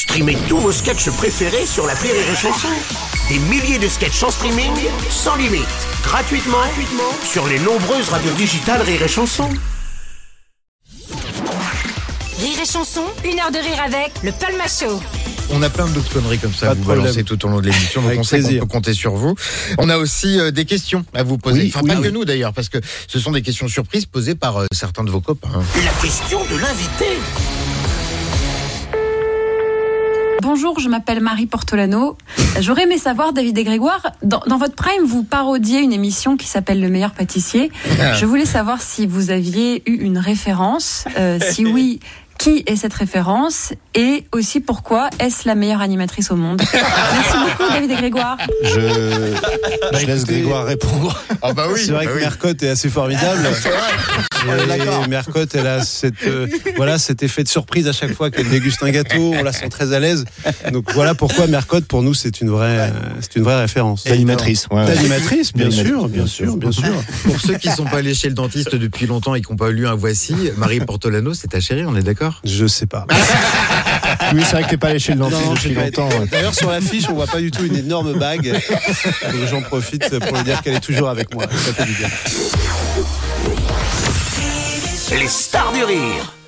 Streamez tous vos sketchs préférés sur la Rire et Chanson. Des milliers de sketchs en streaming, sans limite, gratuitement, gratuitement sur les nombreuses radios digitales Rire et Chanson. Rire et chanson, une heure de rire avec le Palma Show. On a plein d'autres conneries comme ça à de vous problème. balancer tout au long de l'émission, donc Avec on sait qu'on plaisir. peut compter sur vous. On a aussi euh, des questions à vous poser. Oui, enfin, oui, pas oui. que nous d'ailleurs, parce que ce sont des questions surprises posées par euh, certains de vos copains. La question de l'invité. Bonjour, je m'appelle Marie Portolano. J'aurais aimé savoir, David et Grégoire, dans, dans votre prime, vous parodiez une émission qui s'appelle Le meilleur pâtissier. Je voulais savoir si vous aviez eu une référence. Euh, si oui, qui est cette référence Et aussi pourquoi est-ce la meilleure animatrice au monde Merci beaucoup, David et Grégoire. Je, je laisse Grégoire répondre. Ah bah oui, C'est vrai bah que oui. Mercotte est assez formidable. Et Mercotte, elle a cette, euh, voilà, cet effet de surprise à chaque fois qu'elle déguste un gâteau. On la sent très à l'aise. Donc voilà pourquoi Mercotte, pour nous, c'est une vraie, c'est une vraie référence. L'animatrice, ouais. Bien L'animatrice, sûr, bien sûr, bien sûr. Pour ceux qui sont pas allés chez le dentiste depuis longtemps et qui n'ont pas lu un voici, Marie Portolano, c'est ta chérie, on est d'accord? Je sais pas. Oui, c'est vrai que t'es pas allé chez le dentiste Non, depuis longtemps. ouais. D'ailleurs, sur l'affiche, on voit pas du tout une énorme bague. Donc j'en profite pour lui dire qu'elle est toujours avec moi. Ça fait du bien. Les stars du rire.